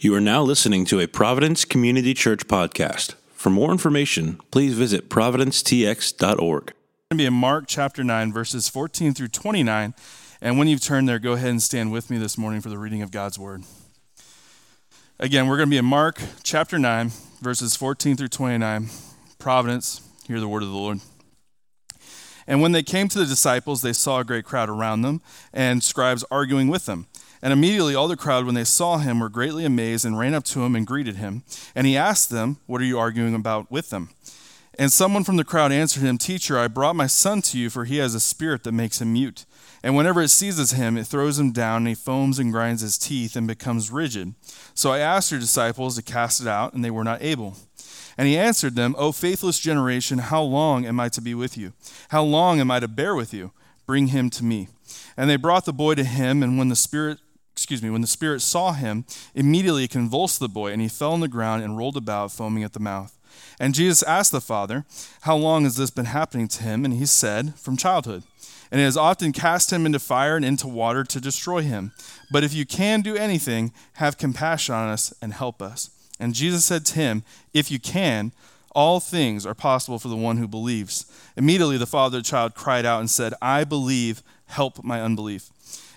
You are now listening to a Providence Community Church podcast. For more information, please visit providencetx.org. going to be in Mark chapter 9, verses 14 through 29. And when you've turned there, go ahead and stand with me this morning for the reading of God's word. Again, we're going to be in Mark chapter 9, verses 14 through 29. Providence, hear the word of the Lord. And when they came to the disciples, they saw a great crowd around them and scribes arguing with them. And immediately all the crowd, when they saw him, were greatly amazed and ran up to him and greeted him. And he asked them, What are you arguing about with them? And someone from the crowd answered him, Teacher, I brought my son to you, for he has a spirit that makes him mute. And whenever it seizes him, it throws him down, and he foams and grinds his teeth and becomes rigid. So I asked your disciples to cast it out, and they were not able. And he answered them, O faithless generation, how long am I to be with you? How long am I to bear with you? Bring him to me. And they brought the boy to him, and when the spirit excuse me, when the spirit saw him, immediately it convulsed the boy, and he fell on the ground and rolled about, foaming at the mouth. And Jesus asked the father, How long has this been happening to him? And he said, From childhood. And it has often cast him into fire and into water to destroy him. But if you can do anything, have compassion on us and help us. And Jesus said to him, If you can, all things are possible for the one who believes. Immediately the father of the child cried out and said, I believe, help my unbelief.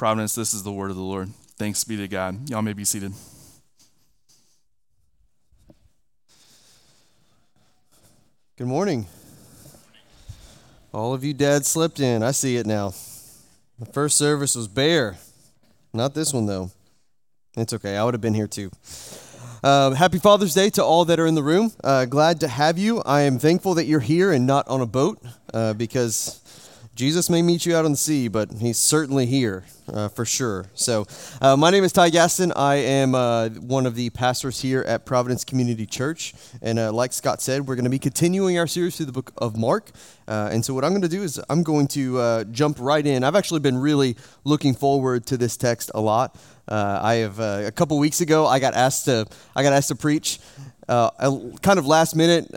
Providence, this is the word of the Lord. Thanks be to God. Y'all may be seated. Good morning. All of you dads slept in. I see it now. The first service was bare. Not this one, though. It's okay. I would have been here too. Uh, happy Father's Day to all that are in the room. Uh, glad to have you. I am thankful that you're here and not on a boat uh, because Jesus may meet you out on the sea, but he's certainly here uh, for sure. So, uh, my name is Ty Gaston. I am uh, one of the pastors here at Providence Community Church. And uh, like Scott said, we're going to be continuing our series through the book of Mark. Uh, and so, what I'm going to do is I'm going to uh, jump right in. I've actually been really looking forward to this text a lot. I have a couple weeks ago, I got asked to I got asked to preach. kind of last minute,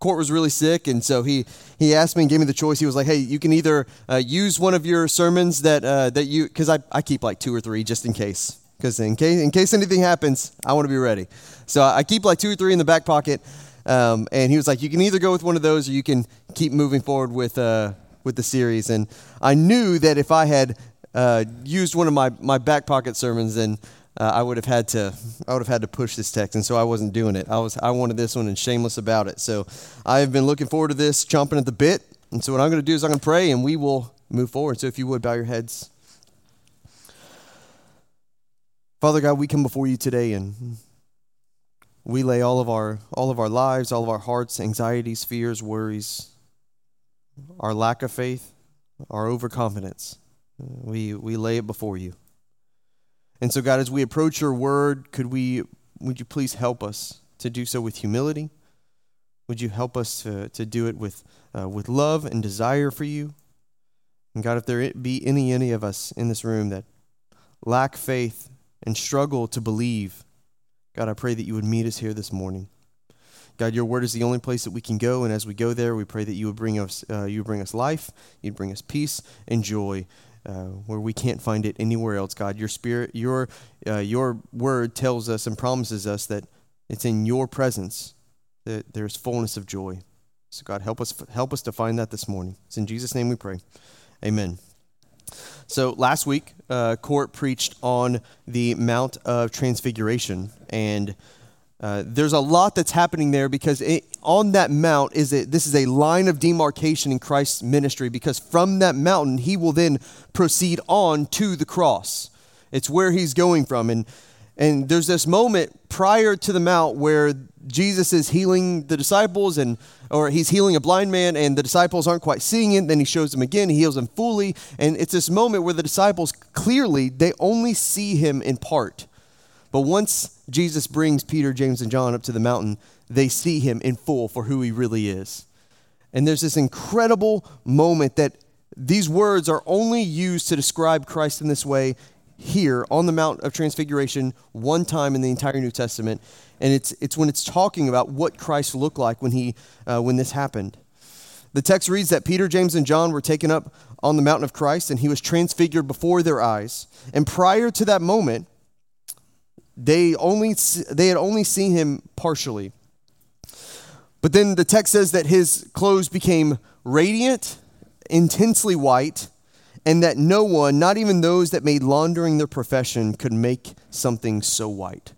Court was really sick, and so he he asked me and gave me the choice. He was like, "Hey, you can either uh, use one of your sermons that uh, that you because I, I keep like two or three just in case because in case in case anything happens, I want to be ready. So I keep like two or three in the back pocket." Um, and he was like, "You can either go with one of those, or you can keep moving forward with uh, with the series." And I knew that if I had uh, used one of my my back pocket sermons, then uh, I would have had to I would have had to push this text, and so I wasn't doing it. I was I wanted this one and shameless about it. So I have been looking forward to this, chomping at the bit. And so what I'm going to do is I'm going to pray, and we will move forward. So if you would bow your heads, Father God, we come before you today, and we lay all of our all of our lives, all of our hearts, anxieties, fears, worries, our lack of faith, our overconfidence. We we lay it before you. And so, God, as we approach your word, could we, would you please help us to do so with humility? Would you help us to, to do it with, uh, with love and desire for you? And God, if there be any, any of us in this room that lack faith and struggle to believe, God, I pray that you would meet us here this morning. God, your word is the only place that we can go, and as we go there, we pray that you would bring us, uh, you would bring us life, you'd bring us peace and joy, uh, where we can't find it anywhere else. God, your spirit, your uh, your word tells us and promises us that it's in your presence that there's fullness of joy. So God, help us help us to find that this morning. It's in Jesus' name we pray. Amen. So last week, uh, Court preached on the Mount of Transfiguration, and uh, there's a lot that's happening there because it, on that mount is a, this is a line of demarcation in Christ's ministry because from that mountain he will then proceed on to the cross. It's where he's going from, and and there's this moment prior to the mount where Jesus is healing the disciples and or he's healing a blind man and the disciples aren't quite seeing it. Then he shows them again. He heals them fully. And it's this moment where the disciples clearly they only see him in part But once Jesus brings Peter, James, and John up to the mountain, they see him in full for who he really is. And there's this incredible moment that these words are only used to describe Christ in this way here on the Mount of Transfiguration one time in the entire New Testament. And it's, it's when it's talking about what Christ looked like when, he, uh, when this happened. The text reads that Peter, James, and John were taken up on the mountain of Christ, and he was transfigured before their eyes. And prior to that moment, they, only, they had only seen him partially. But then the text says that his clothes became radiant, intensely white, and that no one, not even those that made laundering their profession, could make something so white.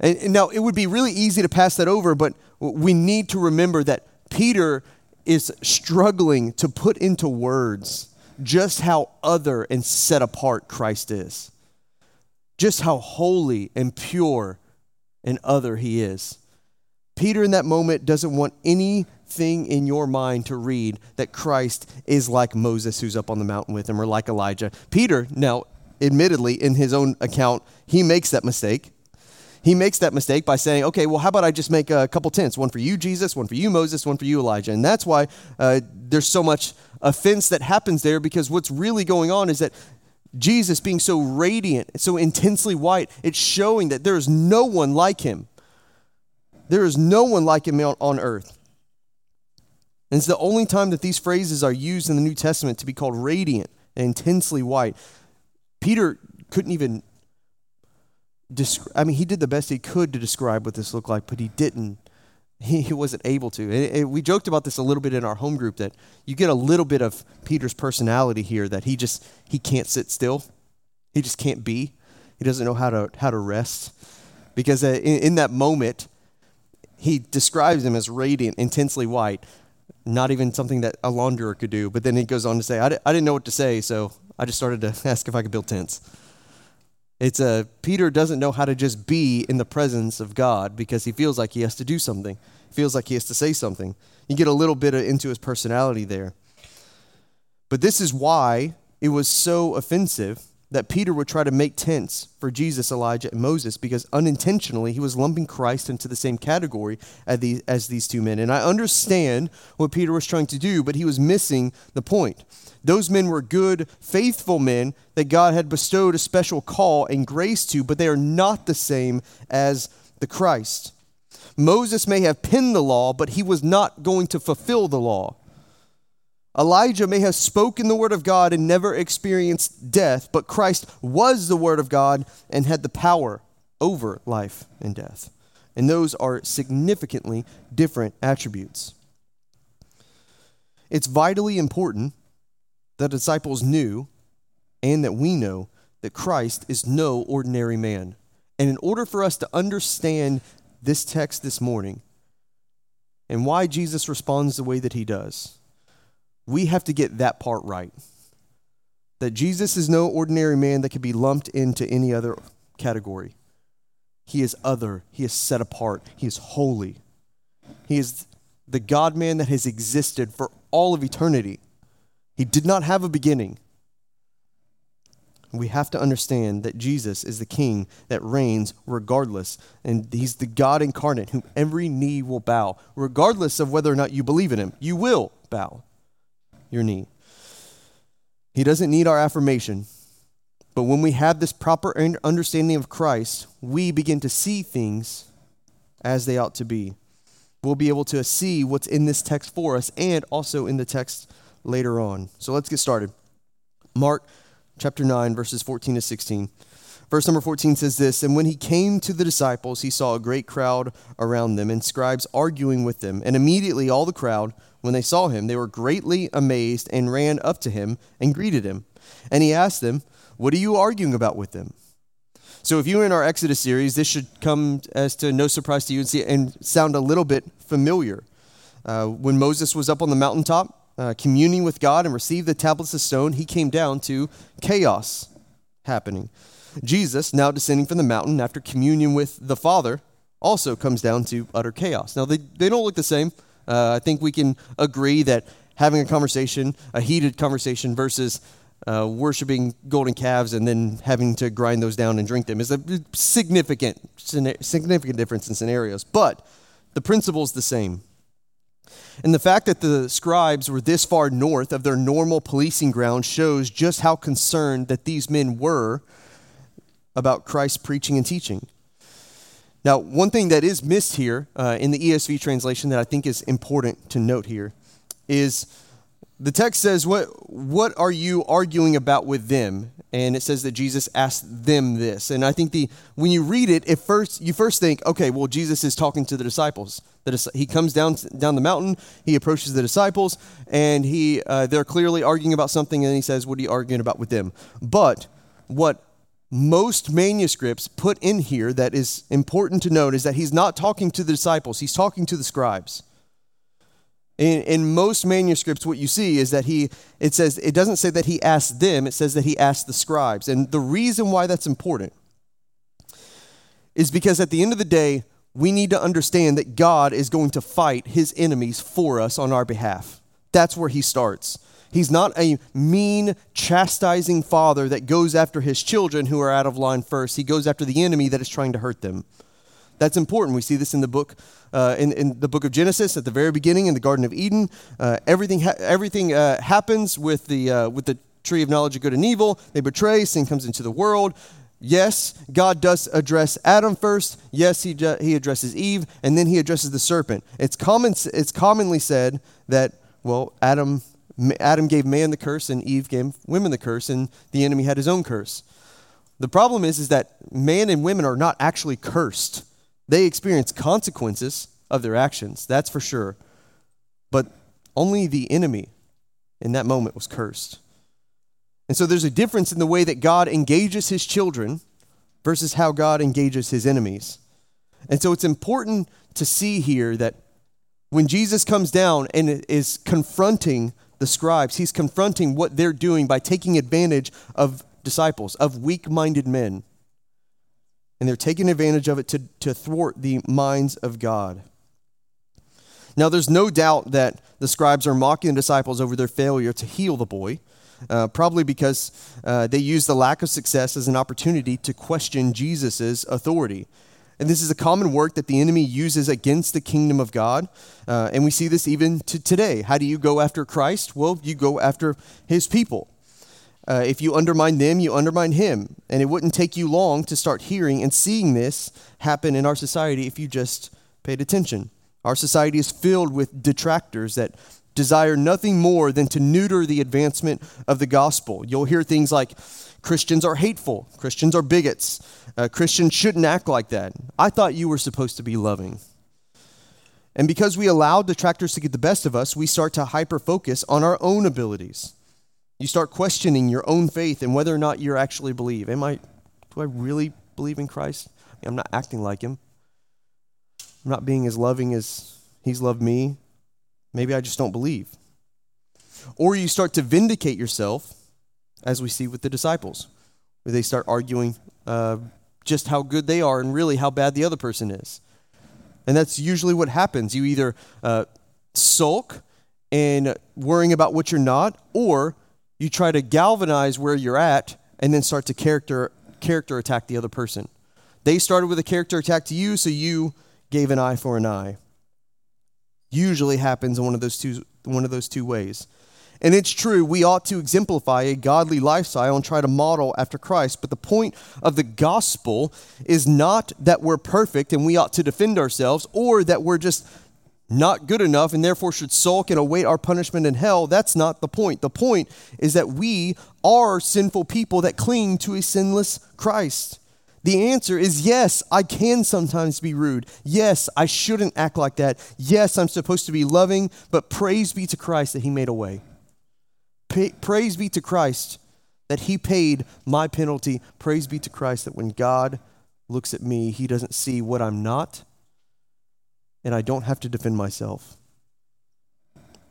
And, and now it would be really easy to pass that over, but we need to remember that Peter is struggling to put into words just how other and set apart Christ is, just how holy and pure and other he is. Peter, in that moment, doesn't want anything in your mind to read that Christ is like Moses, who's up on the mountain with him, or like Elijah. Peter, now, admittedly, in his own account, he makes that mistake. He makes that mistake by saying, okay, well, how about I just make a couple tents? One for you, Jesus, one for you, Moses, one for you, Elijah. And that's why uh, there's so much offense that happens there because what's really going on is that Jesus being so radiant, so intensely white, it's showing that there is no one like him. There is no one like him on earth. And it's the only time that these phrases are used in the New Testament to be called radiant and intensely white. Peter couldn't even describe, I mean, he did the best he could to describe what this looked like, but he didn't. He, wasn't able to. And, and we joked about this a little bit in our home group that you get a little bit of Peter's personality here that he just, he can't sit still. He just can't be. He doesn't know how to, how to rest. Because uh, in, in that moment, he describes him as radiant, intensely white, not even something that a launderer could do. But then he goes on to say, I, I didn't know what to say, so I just started to ask if I could build tents. It's a Peter doesn't know how to just be in the presence of God because he feels like he has to do something. Feels like he has to say something. You get a little bit into his personality there. But this is why it was so offensive that Peter would try to make tents for Jesus, Elijah, and Moses because unintentionally he was lumping Christ into the same category as these, as these two men. And I understand what Peter was trying to do, but he was missing the point. Those men were good, faithful men that God had bestowed a special call and grace to, but they are not the same as the Christ. Moses may have penned the law, but he was not going to fulfill the law. Elijah may have spoken the word of God and never experienced death, but Christ was the word of God and had the power over life and death. And those are significantly different attributes. It's vitally important that disciples knew and that we know that Christ is no ordinary man. And in order for us to understand this text this morning and why Jesus responds the way that he does, we have to get that part right. That Jesus is no ordinary man that can be lumped into any other category. He is other, he is set apart, he is holy. He is the God man that has existed for all of eternity. He did not have a beginning. We have to understand that Jesus is the king that reigns regardless. And he's the God incarnate whom every knee will bow, regardless of whether or not you believe in him. You will bow your knee. He doesn't need our affirmation. But when we have this proper understanding of Christ, we begin to see things as they ought to be. We'll be able to see what's in this text for us and also in the text later on. So let's get started. Mark chapter 9, verses 14 to 16. Verse number 14 says this And when he came to the disciples, he saw a great crowd around them and scribes arguing with them. And immediately all the crowd, when they saw him, they were greatly amazed and ran up to him and greeted him. And he asked them, What are you arguing about with them? So if you're in our Exodus series, this should come as to no surprise to you and, see, and sound a little bit familiar. Uh, when Moses was up on the mountaintop, uh, communing with God and received the tablets of stone, he came down to chaos happening. Jesus, now descending from the mountain after communion with the Father, also comes down to utter chaos. Now, they, they don't look the same. Uh, I think we can agree that having a conversation, a heated conversation, versus uh, worshiping golden calves and then having to grind those down and drink them is a significant, significant difference in scenarios. But the principle is the same. And the fact that the scribes were this far north of their normal policing ground shows just how concerned that these men were about Christ's preaching and teaching. Now, one thing that is missed here uh, in the ESV translation that I think is important to note here is the text says, what, what are you arguing about with them? And it says that Jesus asked them this. And I think the when you read it, at first you first think, okay, well, Jesus is talking to the disciples. The, he comes down down the mountain, he approaches the disciples, and he uh, they're clearly arguing about something, and he says, "What are you arguing about with them?" But what most manuscripts put in here that is important to note is that he's not talking to the disciples; he's talking to the scribes. In, in, most manuscripts, what you see is that he, it says, it doesn't say that he asked them, it says that he asked the scribes. And the reason why that's important is because at the end of the day, we need to understand that God is going to fight his enemies for us on our behalf. That's where he starts. He's not a mean, chastising father that goes after his children who are out of line first. He goes after the enemy that is trying to hurt them. That's important. We see this in the book, uh, in, in, the book of Genesis at the very beginning in the Garden of Eden. Uh, everything ha- everything uh, happens with the uh, with the tree of knowledge of good and evil. They betray. Sin comes into the world. Yes, God does address Adam first. Yes, he, he addresses Eve, and then he addresses the serpent. It's, common, it's commonly said that, well, Adam, Adam gave man the curse, and Eve gave women the curse, and the enemy had his own curse. The problem is, is that man and women are not actually cursed. They experience consequences of their actions, that's for sure. But only the enemy in that moment was cursed. And so there's a difference in the way that God engages his children versus how God engages his enemies. And so it's important to see here that when Jesus comes down and is confronting the scribes, he's confronting what they're doing by taking advantage of disciples, of weak minded men. And they're taking advantage of it to, to thwart the minds of God. Now, there's no doubt that the scribes are mocking the disciples over their failure to heal the boy uh, probably because uh, they use the lack of success as an opportunity to question Jesus' authority. And this is a common work that the enemy uses against the kingdom of God. Uh, and we see this even to today. How do you go after Christ? Well, you go after his people. Uh, if you undermine them, you undermine him. And it wouldn't take you long to start hearing and seeing this happen in our society if you just paid attention. Our society is filled with detractors that desire nothing more than to neuter the advancement of the gospel. You'll hear things like Christians are hateful, Christians are bigots, uh, Christians shouldn't act like that. I thought you were supposed to be loving. And because we allow detractors to get the best of us, we start to hyper focus on our own abilities. You start questioning your own faith and whether or not you actually believe. Am I, do I really believe in Christ? I'm not acting like him. I'm not being as loving as he's loved me. Maybe I just don't believe. Or you start to vindicate yourself, as we see with the disciples, where they start arguing uh, just how good they are and really how bad the other person is. And that's usually what happens. You either uh, sulk and worrying about what you're not, or you try to galvanize where you're at and then start to character, character attack the other person. They started with a character attack to you, so you gave an eye for an eye usually happens in one of those two, one of those two ways. And it's true, we ought to exemplify a godly lifestyle and try to model after Christ. But the point of the gospel is not that we're perfect and we ought to defend ourselves or that we're just not good enough and therefore should sulk and await our punishment in hell. That's not the point. The point is that we are sinful people that cling to a sinless Christ. The answer is yes, I can sometimes be rude. Yes, I shouldn't act like that. Yes, I'm supposed to be loving, but praise be to Christ that He made a way. Praise be to Christ that He paid my penalty. Praise be to Christ that when God looks at me, He doesn't see what I'm not, and I don't have to defend myself.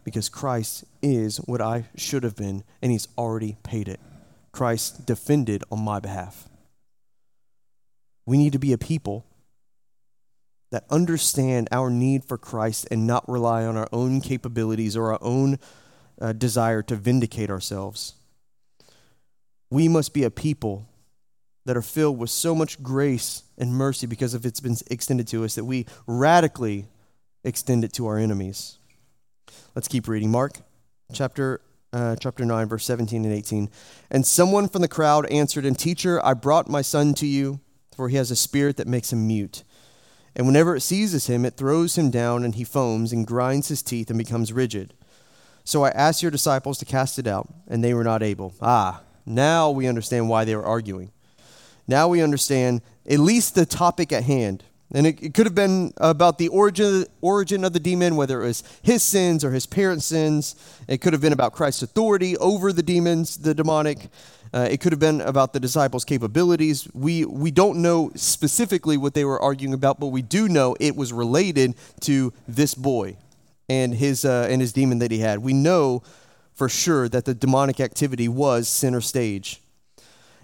Because Christ is what I should have been, and He's already paid it. Christ defended on my behalf. We need to be a people that understand our need for Christ and not rely on our own capabilities or our own uh, desire to vindicate ourselves. we must be a people that are filled with so much grace and mercy because of it's been extended to us that we radically extend it to our enemies. Let's keep reading. Mark chapter uh, chapter 9 verse 17 and 18. And someone from the crowd answered, "And teacher, I brought my son to you, for he has a spirit that makes him mute." And whenever it seizes him, it throws him down, and he foams and grinds his teeth and becomes rigid. So I asked your disciples to cast it out, and they were not able. Ah, now we understand why they were arguing. Now we understand at least the topic at hand. And it, it could have been about the origin, origin of the demon, whether it was his sins or his parents' sins. It could have been about Christ's authority over the demons, the demonic. Uh, it could have been about the disciples' capabilities. We, we don't know specifically what they were arguing about, but we do know it was related to this boy and his, uh, and his demon that he had. We know for sure that the demonic activity was center stage.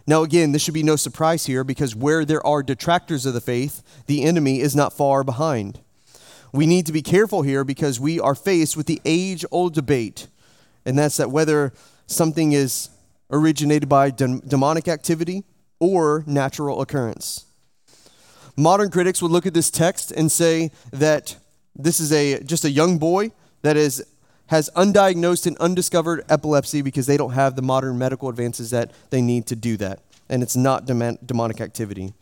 Now, again, this should be no surprise here because where there are detractors of the faith, the enemy is not far behind. We need to be careful here because we are faced with the age old debate, and that's that whether something is originated by de- demonic activity or natural occurrence. Modern critics would look at this text and say that this is a just a young boy that is has undiagnosed and undiscovered epilepsy because they don't have the modern medical advances that they need to do that. And it's not demonic activity.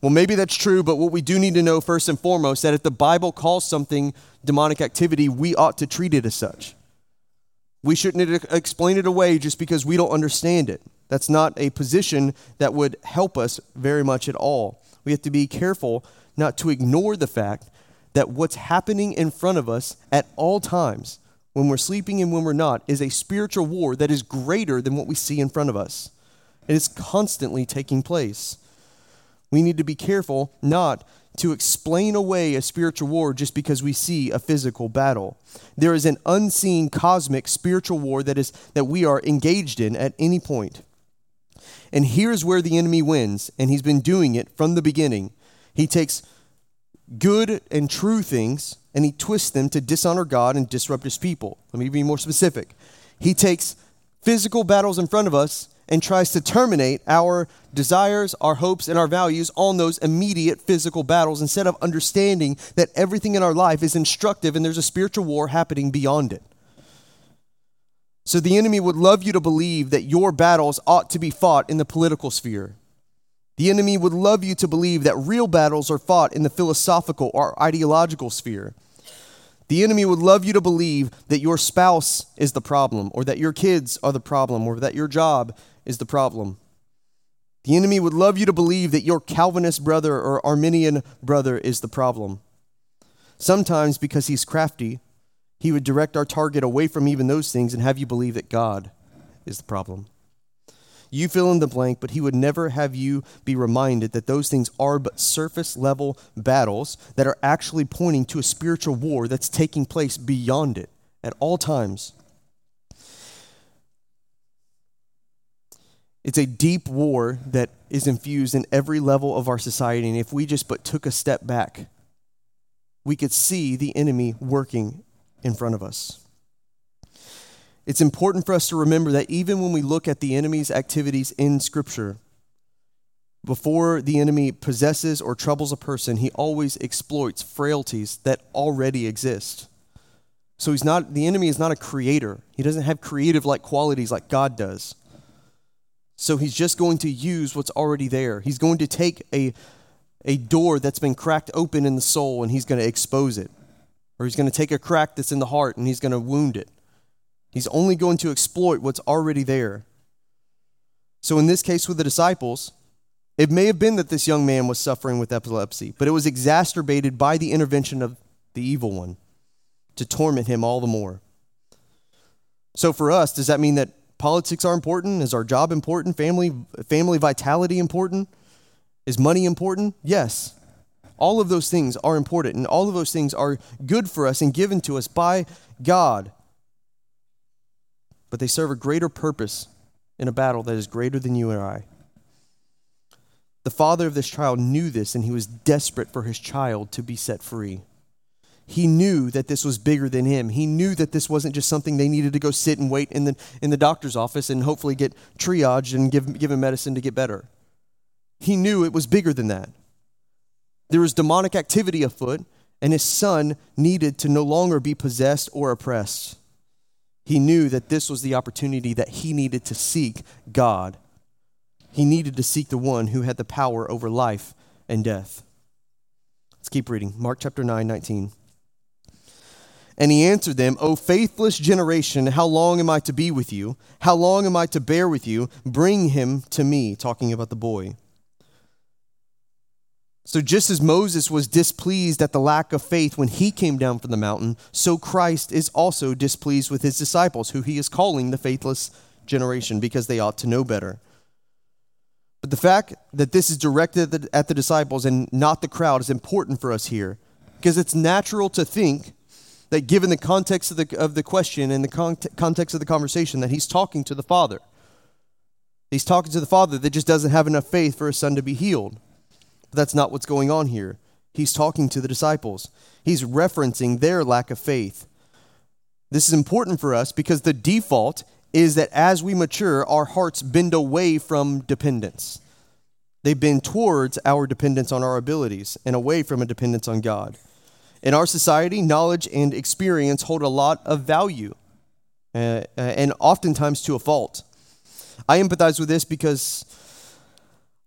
Well, maybe that's true, but what we do need to know first and foremost that if the Bible calls something demonic activity, we ought to treat it as such. We shouldn't explain it away just because we don't understand it. That's not a position that would help us very much at all. We have to be careful not to ignore the fact that what's happening in front of us at all times when we're sleeping and when we're not is a spiritual war that is greater than what we see in front of us. It is constantly taking place. We need to be careful not to explain away a spiritual war just because we see a physical battle. There is an unseen cosmic spiritual war that is that we are engaged in at any point. And here's where the enemy wins, and he's been doing it from the beginning. He takes good and true things and he twists them to dishonor God and disrupt his people. Let me be more specific. He takes physical battles in front of us and tries to terminate our desires, our hopes, and our values on those immediate physical battles instead of understanding that everything in our life is instructive and there's a spiritual war happening beyond it. So the enemy would love you to believe that your battles ought to be fought in the political sphere. The enemy would love you to believe that real battles are fought in the philosophical or ideological sphere. The enemy would love you to believe that your spouse is the problem, or that your kids are the problem, or that your job is the problem. The enemy would love you to believe that your Calvinist brother or Arminian brother is the problem. Sometimes, because he's crafty, he would direct our target away from even those things and have you believe that God is the problem. You fill in the blank, but he would never have you be reminded that those things are but surface level battles that are actually pointing to a spiritual war that's taking place beyond it at all times. It's a deep war that is infused in every level of our society. And if we just but took a step back, we could see the enemy working in front of us. It's important for us to remember that even when we look at the enemy's activities in Scripture, before the enemy possesses or troubles a person, he always exploits frailties that already exist. So he's not the enemy is not a creator. He doesn't have creative like qualities like God does. So he's just going to use what's already there. He's going to take a a door that's been cracked open in the soul and he's going to expose it. Or he's going to take a crack that's in the heart and he's going to wound it. He's only going to exploit what's already there. So, in this case with the disciples, it may have been that this young man was suffering with epilepsy, but it was exacerbated by the intervention of the evil one to torment him all the more. So, for us, does that mean that politics are important? Is our job important? Family, family vitality important? Is money important? Yes. All of those things are important, and all of those things are good for us and given to us by God but they serve a greater purpose in a battle that is greater than you and I. The father of this child knew this, and he was desperate for his child to be set free. he knew that this was bigger than him. He knew that this wasn't just something they needed to go sit and wait in the, in the doctor's office and hopefully get triaged and give, give him medicine to get better. He knew it was bigger than that. There was demonic activity afoot, and his son needed to no longer be possessed or oppressed. He knew that this was the opportunity that he needed to seek God. He needed to seek the one who had the power over life and death. Let's keep reading. Mark chapter 9, 19. And he answered them, O faithless generation, how long am I to be with you? How long am I to bear with you? Bring him to me, talking about the boy. So, just as Moses was displeased at the lack of faith when he came down from the mountain, so Christ is also displeased with his disciples, who he is calling the faithless generation, because they ought to know better. But the fact that this is directed at the disciples and not the crowd is important for us here, because it's natural to think that given the context of the, of the question and the context of the conversation, that he's talking to the Father. He's talking to the Father that just doesn't have enough faith for his son to be healed. But that's not what's going on here. He's talking to the disciples, he's referencing their lack of faith. This is important for us because the default is that as we mature, our hearts bend away from dependence. They bend towards our dependence on our abilities and away from a dependence on God. In our society, knowledge and experience hold a lot of value, uh, uh and oftentimes to a fault. I empathize with this because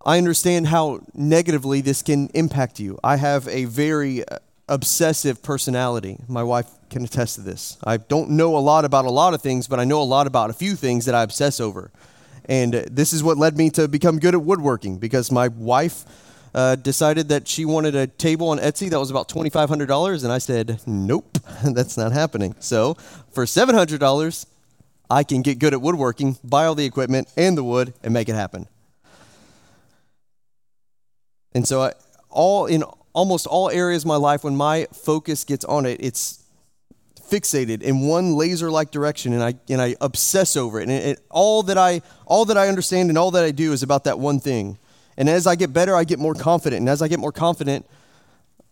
I understand how negatively this can impact you. I have a very uh, obsessive personality. My wife can attest to this. I don't know a lot about a lot of things, but I know a lot about a few things that I obsess over. And uh, this is what led me to become good at woodworking because my wife uh, decided that she wanted a table on Etsy that was about $2,500. And I said, nope, that's not happening. So for $700, I can get good at woodworking, buy all the equipment and the wood, and make it happen. And so, I, all in almost all areas of my life, when my focus gets on it, it's fixated in one laser-like direction, and I and I obsess over it. And it, it, all that I all that I understand and all that I do is about that one thing. And as I get better, I get more confident. And as I get more confident,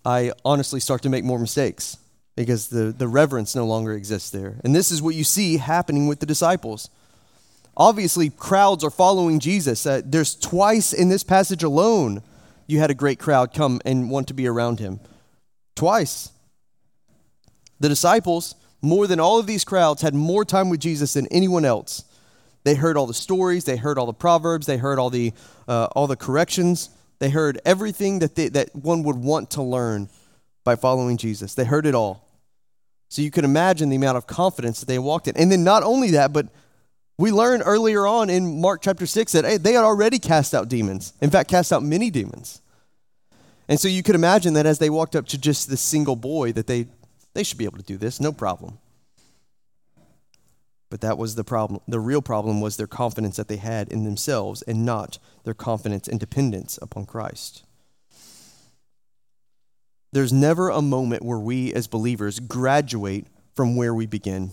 I honestly start to make more mistakes because the, the reverence no longer exists there. And this is what you see happening with the disciples. Obviously, crowds are following Jesus. Uh, there's twice in this passage alone you had a great crowd come and want to be around him. Twice. The disciples, more than all of these crowds, had more time with Jesus than anyone else. They heard all the stories, they heard all the proverbs, they heard all the, uh, all the corrections, they heard everything that, they, that one would want to learn by following Jesus. They heard it all. So you can imagine the amount of confidence that they walked in. And then not only that, but we learned earlier on in Mark chapter 6 that hey, they had already cast out demons. In fact, cast out many demons. And so you could imagine that as they walked up to just this single boy, that they, they should be able to do this, no problem. But that was the problem. The real problem was their confidence that they had in themselves and not their confidence and dependence upon Christ. There's never a moment where we as believers graduate from where we begin.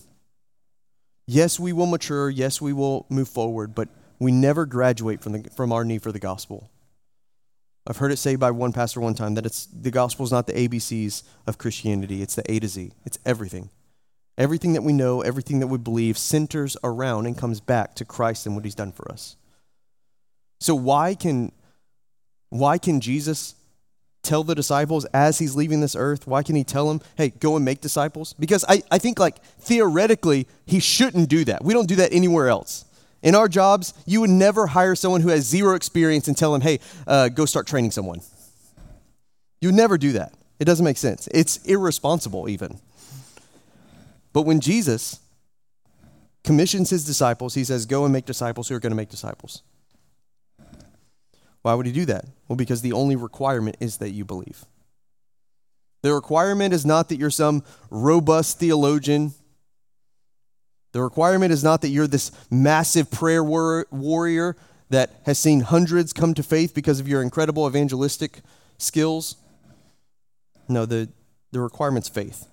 Yes, we will mature. Yes, we will move forward, but we never graduate from, the, from our need for the gospel. I've heard it say by one pastor one time that it's the gospel is not the ABCs of Christianity, it's the A to Z. It's everything. Everything that we know, everything that we believe centers around and comes back to Christ and what he's done for us. So why can why can Jesus tell the disciples as he's leaving this earth? Why can he tell them, hey, go and make disciples? Because I, I think, like, theoretically, he shouldn't do that. We don't do that anywhere else. In our jobs, you would never hire someone who has zero experience and tell them, hey, uh, go start training someone. You would never do that. It doesn't make sense. It's irresponsible, even. But when Jesus commissions his disciples, he says, go and make disciples who are going to make disciples. Why would he do that? Well, because the only requirement is that you believe. The requirement is not that you're some robust theologian. The requirement is not that you're this massive prayer war- warrior that has seen hundreds come to faith because of your incredible evangelistic skills. No, the, the requirement's faith.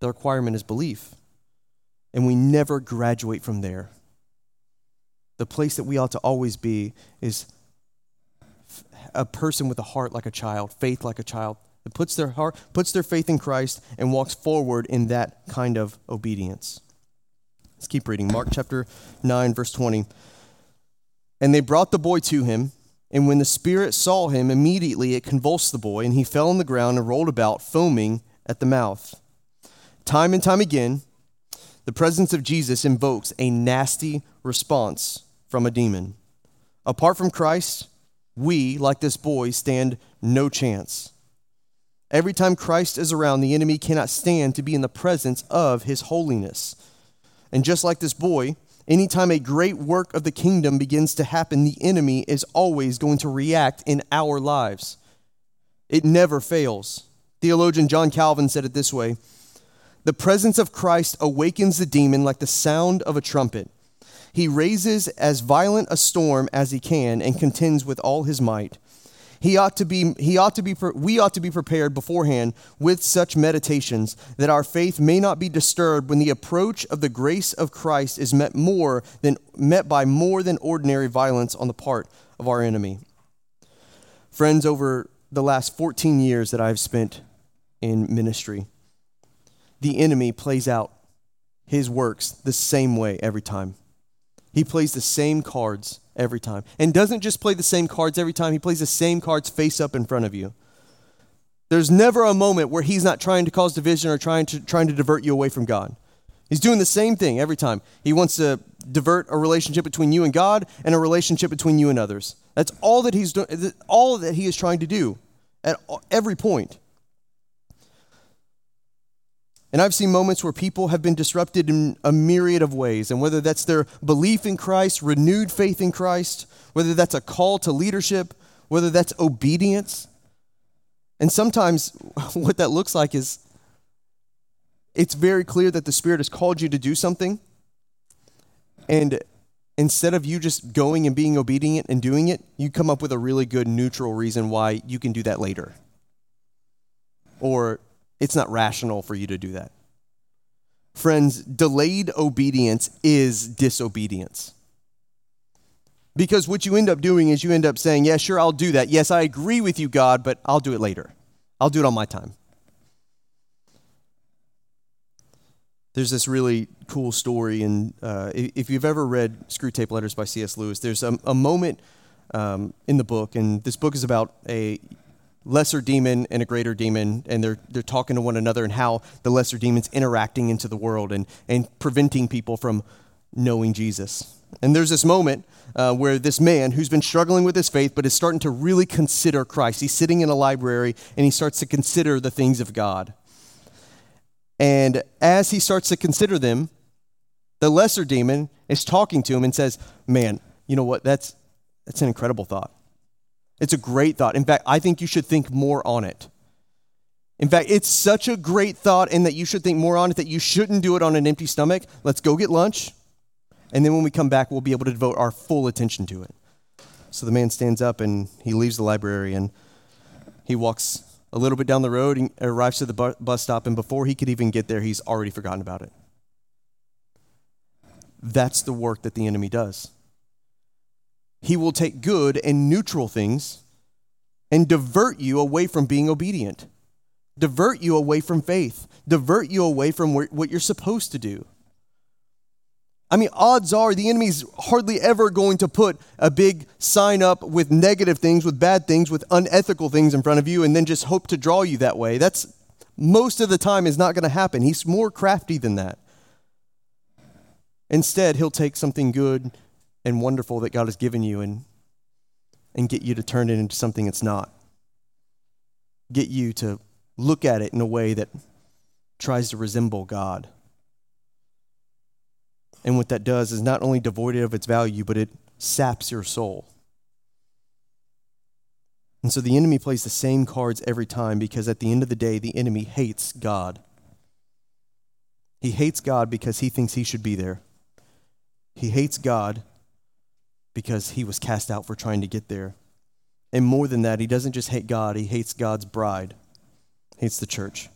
The requirement is belief. And we never graduate from there. The place that we ought to always be is a person with a heart like a child, faith like a child, that puts their heart, puts their faith in Christ and walks forward in that kind of obedience. Let's keep reading. Mark chapter 9, verse 20. And they brought the boy to him, and when the spirit saw him, immediately it convulsed the boy, and he fell on the ground and rolled about, foaming at the mouth. Time and time again, the presence of Jesus invokes a nasty response from a demon. Apart from Christ, we, like this boy, stand no chance. Every time Christ is around, the enemy cannot stand to be in the presence of his holiness. And just like this boy, anytime a great work of the kingdom begins to happen, the enemy is always going to react in our lives. It never fails. Theologian John Calvin said it this way The presence of Christ awakens the demon like the sound of a trumpet. He raises as violent a storm as he can and contends with all his might. He ought to be, he ought to be, we ought to be prepared beforehand with such meditations that our faith may not be disturbed when the approach of the grace of Christ is met more than met by more than ordinary violence on the part of our enemy. Friends, over the last 14 years that I've spent in ministry, the enemy plays out his works the same way every time. He plays the same cards every time. And doesn't just play the same cards every time, he plays the same cards face up in front of you. There's never a moment where he's not trying to cause division or trying to, trying to divert you away from God. He's doing the same thing every time. He wants to divert a relationship between you and God and a relationship between you and others. That's all that he's doing, all that he is trying to do at every point. And I've seen moments where people have been disrupted in a myriad of ways. And whether that's their belief in Christ, renewed faith in Christ, whether that's a call to leadership, whether that's obedience. And sometimes what that looks like is it's very clear that the Spirit has called you to do something. And instead of you just going and being obedient and doing it, you come up with a really good neutral reason why you can do that later. Or it's not rational for you to do that. Friends, delayed obedience is disobedience. Because what you end up doing is you end up saying, Yeah, sure, I'll do that. Yes, I agree with you, God, but I'll do it later. I'll do it on my time. There's this really cool story, and uh, if you've ever read Screwtape Letters by C.S. Lewis, there's a, a moment um, in the book, and this book is about a lesser demon and a greater demon, and they're, they're talking to one another and how the lesser demon's interacting into the world and, and preventing people from knowing Jesus. And there's this moment uh, where this man who's been struggling with his faith but is starting to really consider Christ. He's sitting in a library and he starts to consider the things of God. And as he starts to consider them, the lesser demon is talking to him and says, Man, you know what? That's, that's an incredible thought. It's a great thought. In fact, I think you should think more on it. In fact, it's such a great thought and that you should think more on it that you shouldn't do it on an empty stomach. Let's go get lunch. And then when we come back, we'll be able to devote our full attention to it. So the man stands up and he leaves the library and he walks a little bit down the road and arrives to the bus stop. And before he could even get there, he's already forgotten about it. That's the work that the enemy does. He will take good and neutral things and divert you away from being obedient, divert you away from faith, divert you away from what you're supposed to do. I mean, odds are the enemy's hardly ever going to put a big sign up with negative things, with bad things, with unethical things in front of you, and then just hope to draw you that way. That's most of the time is not going to happen. He's more crafty than that. Instead, he'll take something good and wonderful that God has given you and, and get you to turn it into something it's not. Get you to look at it in a way that tries to resemble God. And what that does is not only devoid it of its value, but it saps your soul. And so the enemy plays the same cards every time because at the end of the day, the enemy hates God. He hates God because he thinks he should be there. He hates God because he was cast out for trying to get there. And more than that, he doesn't just hate God, he hates God's bride, hates the church.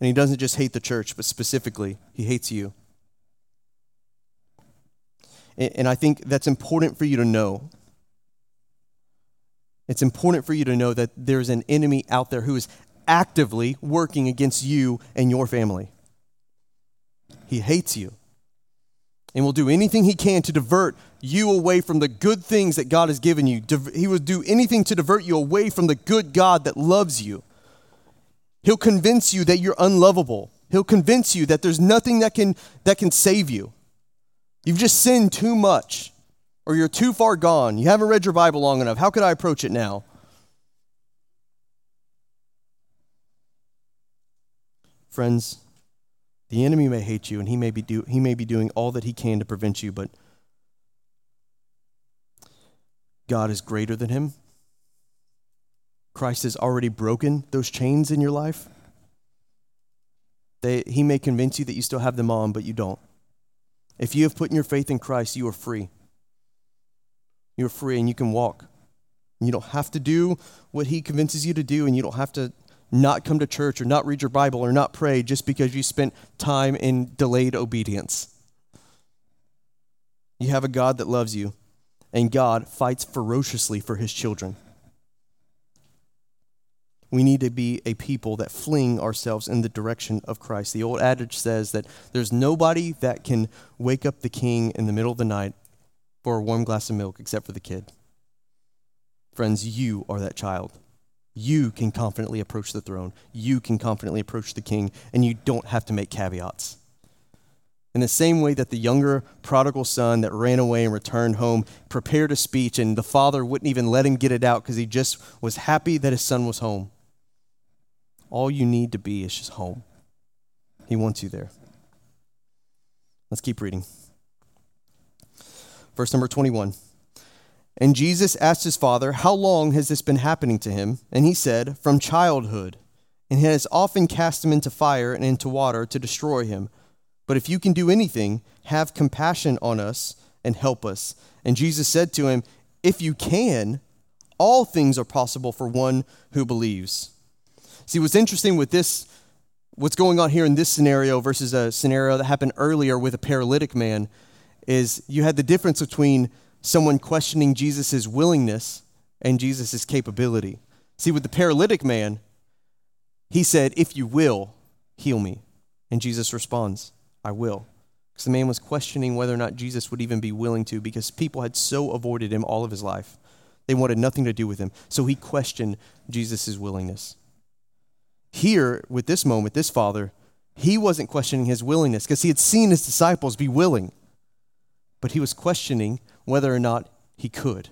And he doesn't just hate the church, but specifically, he hates you. And I think that's important for you to know. It's important for you to know that there's an enemy out there who is actively working against you and your family. He hates you and will do anything he can to divert you away from the good things that God has given you. He will do anything to divert you away from the good God that loves you. He'll convince you that you're unlovable. He'll convince you that there's nothing that can, that can save you. You've just sinned too much, or you're too far gone. You haven't read your Bible long enough. How could I approach it now? Friends, the enemy may hate you and he may be, do, he may be doing all that he can to prevent you, but God is greater than him. Christ has already broken those chains in your life. They, he may convince you that you still have them on, but you don't. If you have put your faith in Christ, you are free. You're free and you can walk. You don't have to do what he convinces you to do, and you don't have to not come to church or not read your Bible or not pray just because you spent time in delayed obedience. You have a God that loves you, and God fights ferociously for his children. We need to be a people that fling ourselves in the direction of Christ. The old adage says that there's nobody that can wake up the king in the middle of the night for a warm glass of milk except for the kid. Friends, you are that child you can confidently approach the throne. You can confidently approach the king, and you don't have to make caveats. In the same way that the younger prodigal son that ran away and returned home prepared a speech, and the father wouldn't even let him get it out because he just was happy that his son was home. All you need to be is just home. He wants you there. Let's keep reading. Verse number 21. And Jesus asked his father, How long has this been happening to him? And he said, From childhood. And he has often cast him into fire and into water to destroy him. But if you can do anything, have compassion on us and help us. And Jesus said to him, If you can, all things are possible for one who believes. See, what's interesting with this, what's going on here in this scenario versus a scenario that happened earlier with a paralytic man, is you had the difference between someone questioning Jesus' willingness and Jesus' capability. See, with the paralytic man, he said, If you will, heal me. And Jesus responds, I will. Because the man was questioning whether or not Jesus would even be willing to, because people had so avoided him all of his life. They wanted nothing to do with him. So he questioned Jesus' willingness. Here, with this moment, this father, he wasn't questioning his willingness because he had seen his disciples be willing, but he was questioning whether or not he could.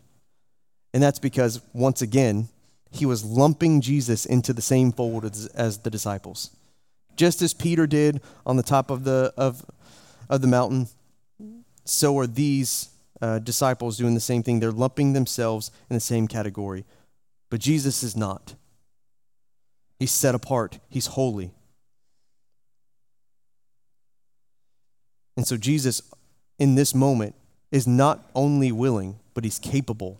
And that's because, once again, he was lumping Jesus into the same fold as, as, the disciples. Just as Peter did on the top of the, of, of the mountain, so are these uh, disciples doing the same thing. They're lumping themselves in the same category. But Jesus is not. He's set apart, He's holy. And so, Jesus, in this moment, is not only willing, but he's capable.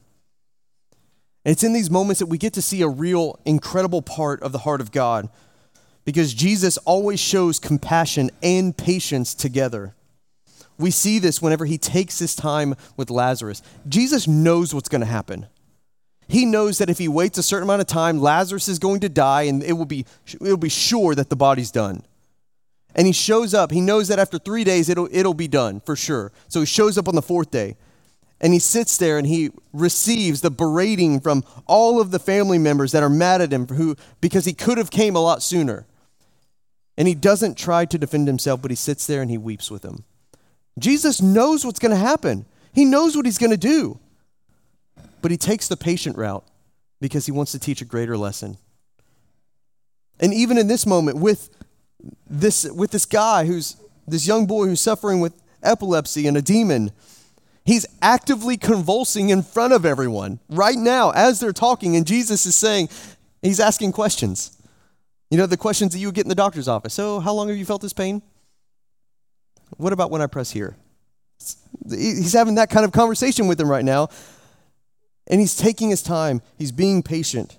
And it's in these moments that we get to see a real, incredible part of the heart of God because Jesus always shows compassion and patience together. We see this whenever he takes his time with Lazarus. Jesus knows what's going to happen. He knows that if he waits a certain amount of time, Lazarus is going to die and it will be, it will be sure that the body's done and he shows up. He knows that after three days it'll, it'll be done for sure. So he shows up on the fourth day and he sits there and he receives the berating from all of the family members that are mad at him who, because he could have came a lot sooner. And he doesn't try to defend himself, but he sits there and he weeps with them. Jesus knows what's going to happen. He knows what he's going to do. But he takes the patient route because he wants to teach a greater lesson. And even in this moment, with this with this guy who's this young boy who's suffering with epilepsy and a demon. He's actively convulsing in front of everyone right now as they're talking, and Jesus is saying, He's asking questions. You know, the questions that you would get in the doctor's office. So, how long have you felt this pain? What about when I press here? He's having that kind of conversation with him right now, and he's taking his time, he's being patient.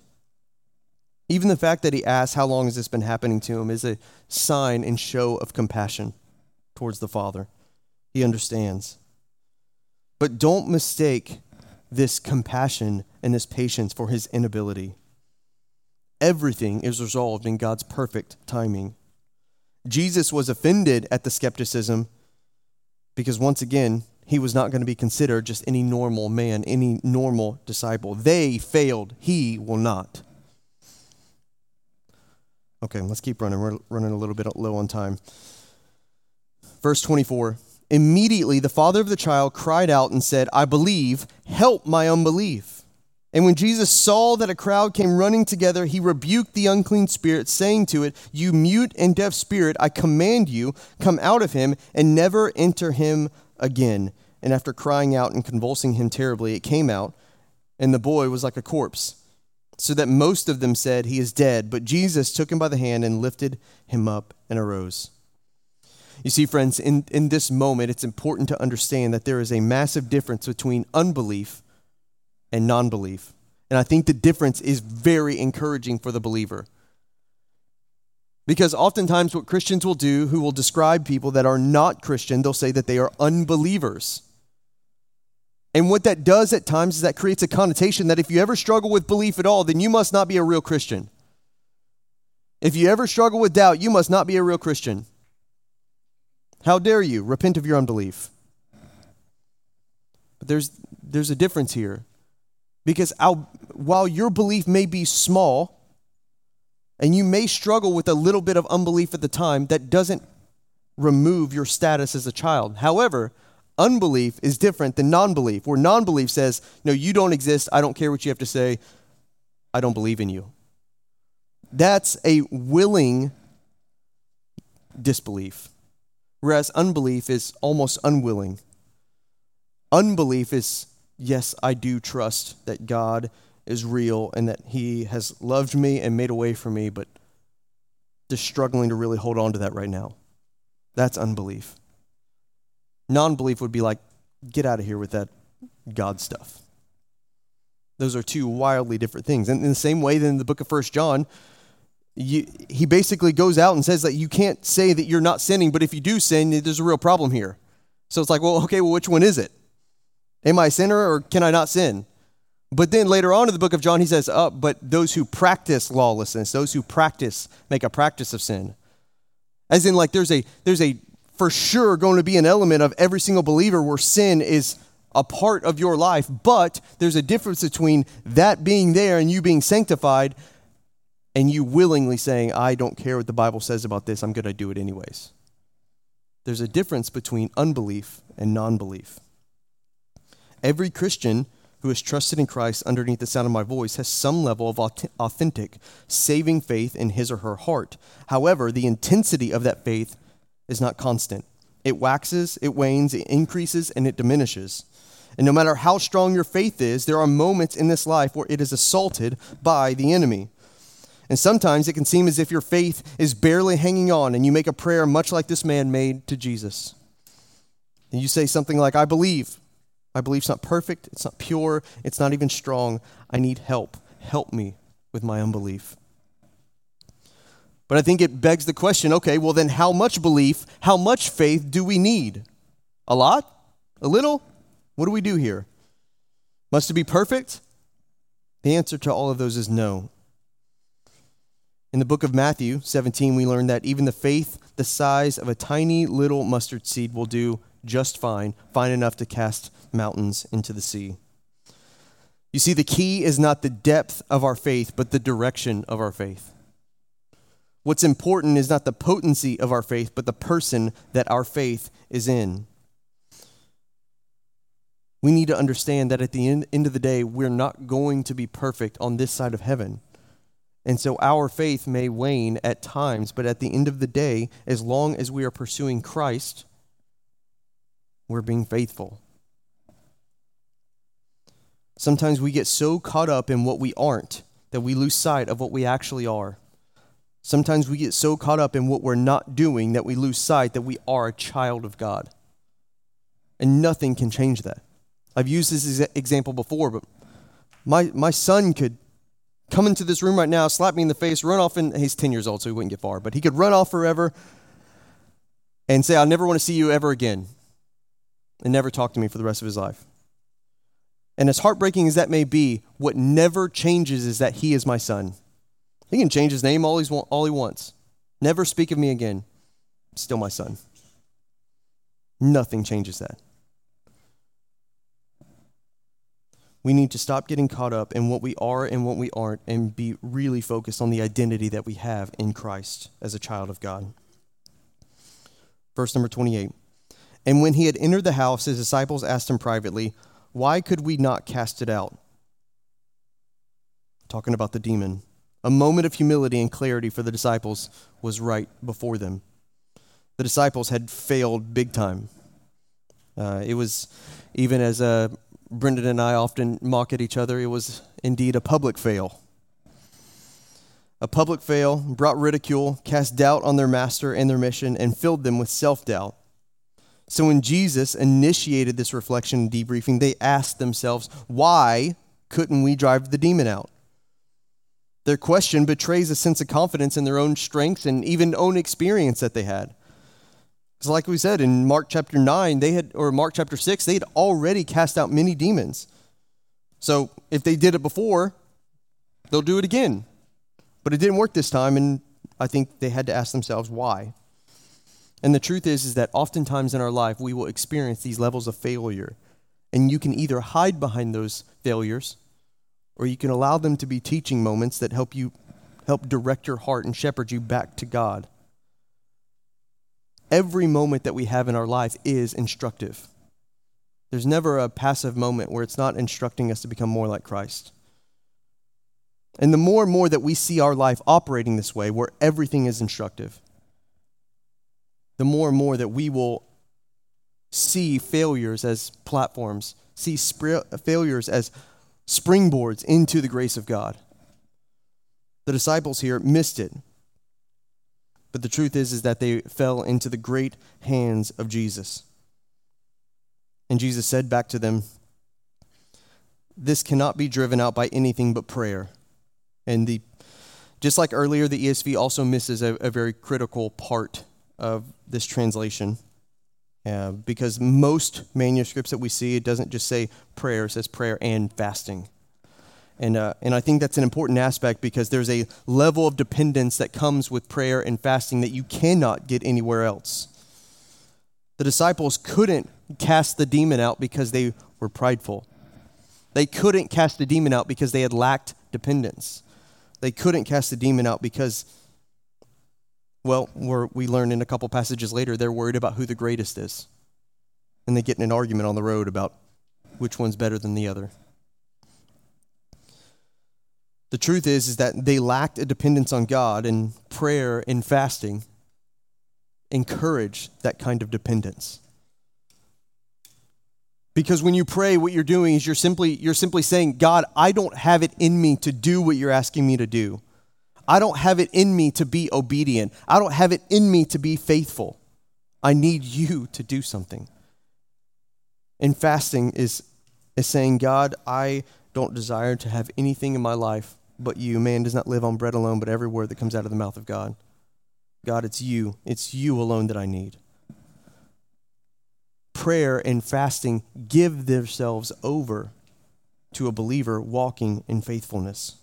Even the fact that he asks, How long has this been happening to him, is a sign and show of compassion towards the Father. He understands. But don't mistake this compassion and this patience for his inability. Everything is resolved in God's perfect timing. Jesus was offended at the skepticism because, once again, he was not going to be considered just any normal man, any normal disciple. They failed, he will not. Okay, let's keep running. We're running a little bit low on time. Verse 24 Immediately the father of the child cried out and said, I believe, help my unbelief. And when Jesus saw that a crowd came running together, he rebuked the unclean spirit, saying to it, You mute and deaf spirit, I command you, come out of him and never enter him again. And after crying out and convulsing him terribly, it came out, and the boy was like a corpse, so that most of them said, He is dead. But Jesus took him by the hand and lifted him up and arose. You see, friends, in, in this moment, it's important to understand that there is a massive difference between unbelief and non belief. And I think the difference is very encouraging for the believer. Because oftentimes, what Christians will do, who will describe people that are not Christian, they'll say that they are unbelievers. And what that does at times is that creates a connotation that if you ever struggle with belief at all, then you must not be a real Christian. If you ever struggle with doubt, you must not be a real Christian. How dare you repent of your unbelief? But there's, there's a difference here. Because I'll, while your belief may be small, and you may struggle with a little bit of unbelief at the time, that doesn't remove your status as a child. However, unbelief is different than non belief, where non belief says, No, you don't exist. I don't care what you have to say. I don't believe in you. That's a willing disbelief whereas unbelief is almost unwilling. Unbelief is, yes, I do trust that God is real and that He has loved me and made a way for me, but just struggling to really hold on to that right now. That's unbelief. Non belief would be like, get out of here with that God stuff. Those are two wildly different things. And in the same way, then in the book of First John, you, he basically goes out and says that you can't say that you're not sinning, but if you do sin, there's a real problem here. So it's like, well, okay, well, which one is it? Am I a sinner or can I not sin? But then later on in the book of John, he says, oh, but those who practice lawlessness, those who practice, make a practice of sin. As in, like, there's a, there's a for sure going to be an element of every single believer where sin is a part of your life, but there's a difference between that being there and you being sanctified and you willingly saying, I don't care what the Bible says about this, I'm going to do it anyways. There's a difference between unbelief and non belief. Every Christian who has trusted in Christ underneath the sound of my voice has some level of authentic, saving faith in his or her heart. However, the intensity of that faith is not constant. It waxes, it wanes, it increases, and it diminishes. And no matter how strong your faith is, there are moments in this life where it is assaulted by the enemy. And sometimes it can seem as if your faith is barely hanging on and you make a prayer much like this man made to Jesus. And you say something like, I believe. My belief's not perfect, it's not pure, it's not even strong. I need help. Help me with my unbelief. But I think it begs the question okay, well, then how much belief, how much faith do we need? A lot? A little? What do we do here? Must it be perfect? The answer to all of those is no. In the book of Matthew 17, we learn that even the faith the size of a tiny little mustard seed will do just fine, fine enough to cast mountains into the sea. You see, the key is not the depth of our faith, but the direction of our faith. What's important is not the potency of our faith, but the person that our faith is in. We need to understand that at the end, end of the day, we're not going to be perfect on this side of heaven. And so our faith may wane at times, but at the end of the day, as long as we are pursuing Christ, we're being faithful. Sometimes we get so caught up in what we aren't that we lose sight of what we actually are. Sometimes we get so caught up in what we're not doing that we lose sight that we are a child of God. And nothing can change that. I've used this example before, but my, my son could come into this room right now, slap me in the face, run off, and he's 10 years old, so he wouldn't get far, but he could run off forever and say, I never want to see you ever again, and never talk to me for the rest of his life. And as heartbreaking as that may be, what never changes is that he is my son. He can change his name all, he's, all he wants. Never speak of me again. Still my son. Nothing changes that. We need to stop getting caught up in what we are and what we aren't and be really focused on the identity that we have in Christ as a child of God. Verse number 28. And when he had entered the house, his disciples asked him privately, Why could we not cast it out? Talking about the demon. A moment of humility and clarity for the disciples was right before them. The disciples had failed big time. Uh, it was even as uh, Brendan and I often mock at each other, it was indeed a public fail. A public fail brought ridicule, cast doubt on their master and their mission, and filled them with self doubt. So when Jesus initiated this reflection and debriefing, they asked themselves, why couldn't we drive the demon out? Their question betrays a sense of confidence in their own strengths and even own experience that they had. Because, like we said in Mark chapter 9, they had, or Mark chapter 6, they had already cast out many demons. So, if they did it before, they'll do it again. But it didn't work this time, and I think they had to ask themselves why. And the truth is, is that oftentimes in our life, we will experience these levels of failure. And you can either hide behind those failures or you can allow them to be teaching moments that help you help direct your heart and shepherd you back to God. Every moment that we have in our life is instructive. There's never a passive moment where it's not instructing us to become more like Christ. And the more and more that we see our life operating this way, where everything is instructive, the more and more that we will see failures as platforms, see failures as springboards into the grace of God. The disciples here missed it. But the truth is is that they fell into the great hands of Jesus. And Jesus said back to them, this cannot be driven out by anything but prayer. And the just like earlier, the ESV also misses a, a very critical part of this translation. Uh, because most manuscripts that we see, it doesn't just say prayer, it says prayer and fasting. And, uh, and I think that's an important aspect because there's a level of dependence that comes with prayer and fasting that you cannot get anywhere else. The disciples couldn't cast the demon out because they were prideful. They couldn't cast the demon out because they had lacked dependence. They couldn't cast the demon out because well, we learn in a couple passages later, they're worried about who the greatest is. And they get in an argument on the road about which one's better than the other. The truth is, is that they lacked a dependence on God, and prayer and fasting encourage that kind of dependence. Because when you pray, what you're doing is you're simply, you're simply saying, God, I don't have it in me to do what you're asking me to do. I don't have it in me to be obedient. I don't have it in me to be faithful. I need you to do something. And fasting is, is saying, God, I don't desire to have anything in my life but you. Man does not live on bread alone, but every word that comes out of the mouth of God. God, it's you. It's you alone that I need. Prayer and fasting give themselves over to a believer walking in faithfulness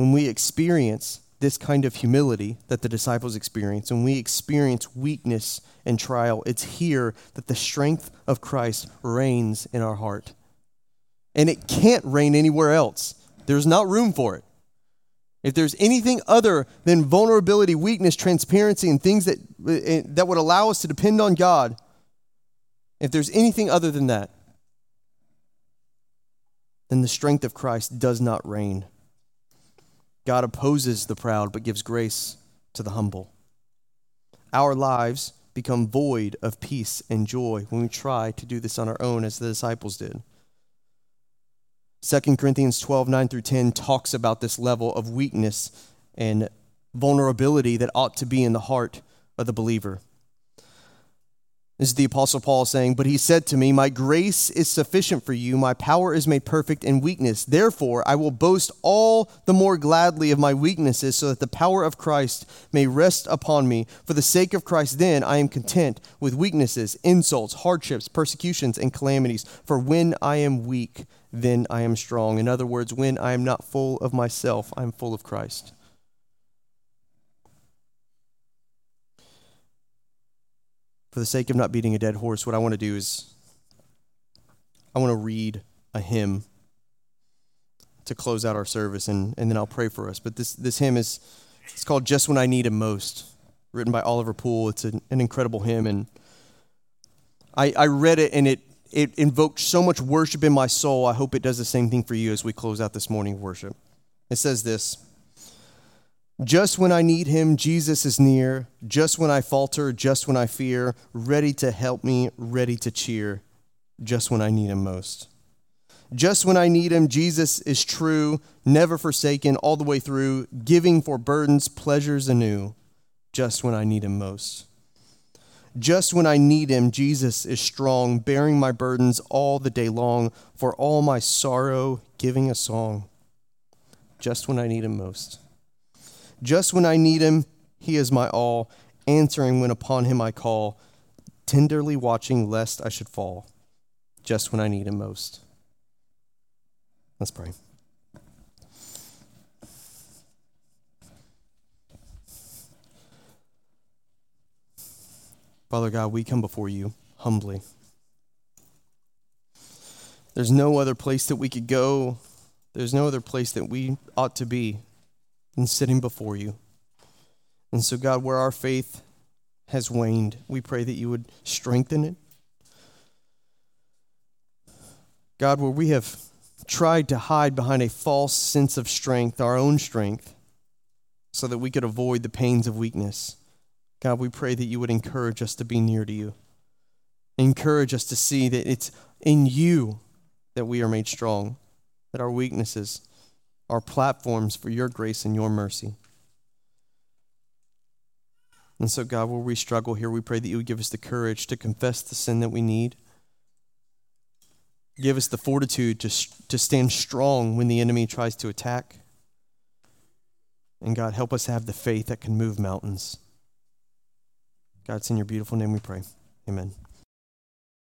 when we experience this kind of humility that the disciples experience, when we experience weakness and trial, it's here that the strength of Christ reigns in our heart. And it can't reign anywhere else. There's not room for it. If there's anything other than vulnerability, weakness, transparency, and things that, eh, that would allow us to depend on God, if there's anything other than that, then the strength of Christ does not reign. God opposes the proud but gives grace to the humble. Our lives become void of peace and joy when we try to do this on our own as the disciples did. 2 Corinthians 12, 9 through 10 talks about this level of weakness and vulnerability that ought to be in the heart of the believer. This is the Apostle Paul saying, But he said to me, My grace is sufficient for you. My power is made perfect in weakness. Therefore, I will boast all the more gladly of my weaknesses, so that the power of Christ may rest upon me. For the sake of Christ, then, I am content with weaknesses, insults, hardships, persecutions, and calamities. For when I am weak, then I am strong. In other words, when I am not full of myself, I am full of Christ. For the sake of not beating a dead horse, what I want to do is I want to read a hymn to close out our service, and, and then I'll pray for us. But this, this hymn is it's called Just When I Need Him Most, written by Oliver Poole. It's an, an incredible hymn, and I, I read it, and it, it invoked so much worship in my soul. I hope it does the same thing for you as we close out this morning of worship. It says this. Just when I need him, Jesus is near. Just when I falter, just when I fear, ready to help me, ready to cheer. Just when I need him most. Just when I need him, Jesus is true, never forsaken, all the way through, giving for burdens, pleasures anew. Just when I need him most. Just when I need him, Jesus is strong, bearing my burdens all the day long, for all my sorrow, giving a song. Just when I need him most. Just when I need him, he is my all, answering when upon him I call, tenderly watching lest I should fall, just when I need him most. Let's pray. Father God, we come before you humbly. There's no other place that we could go. There's no other place that we ought to be and sitting before you. And so, God, where our faith has waned, we pray that you would strengthen it. God, where we have tried to hide behind a false sense of strength, our own strength, so that we could avoid the pains of weakness, God, we pray that you would encourage us to be near to you. Encourage us to see that it's in you that we are made strong, that our weaknesses are platforms for your grace and your mercy. And so, God, where we struggle here, we pray that you would give us the courage to confess the sin that we need. Give us the fortitude to, to stand strong when the enemy tries to attack. And God, help us have the faith that can move mountains. God, it's in your beautiful name we pray. Amen.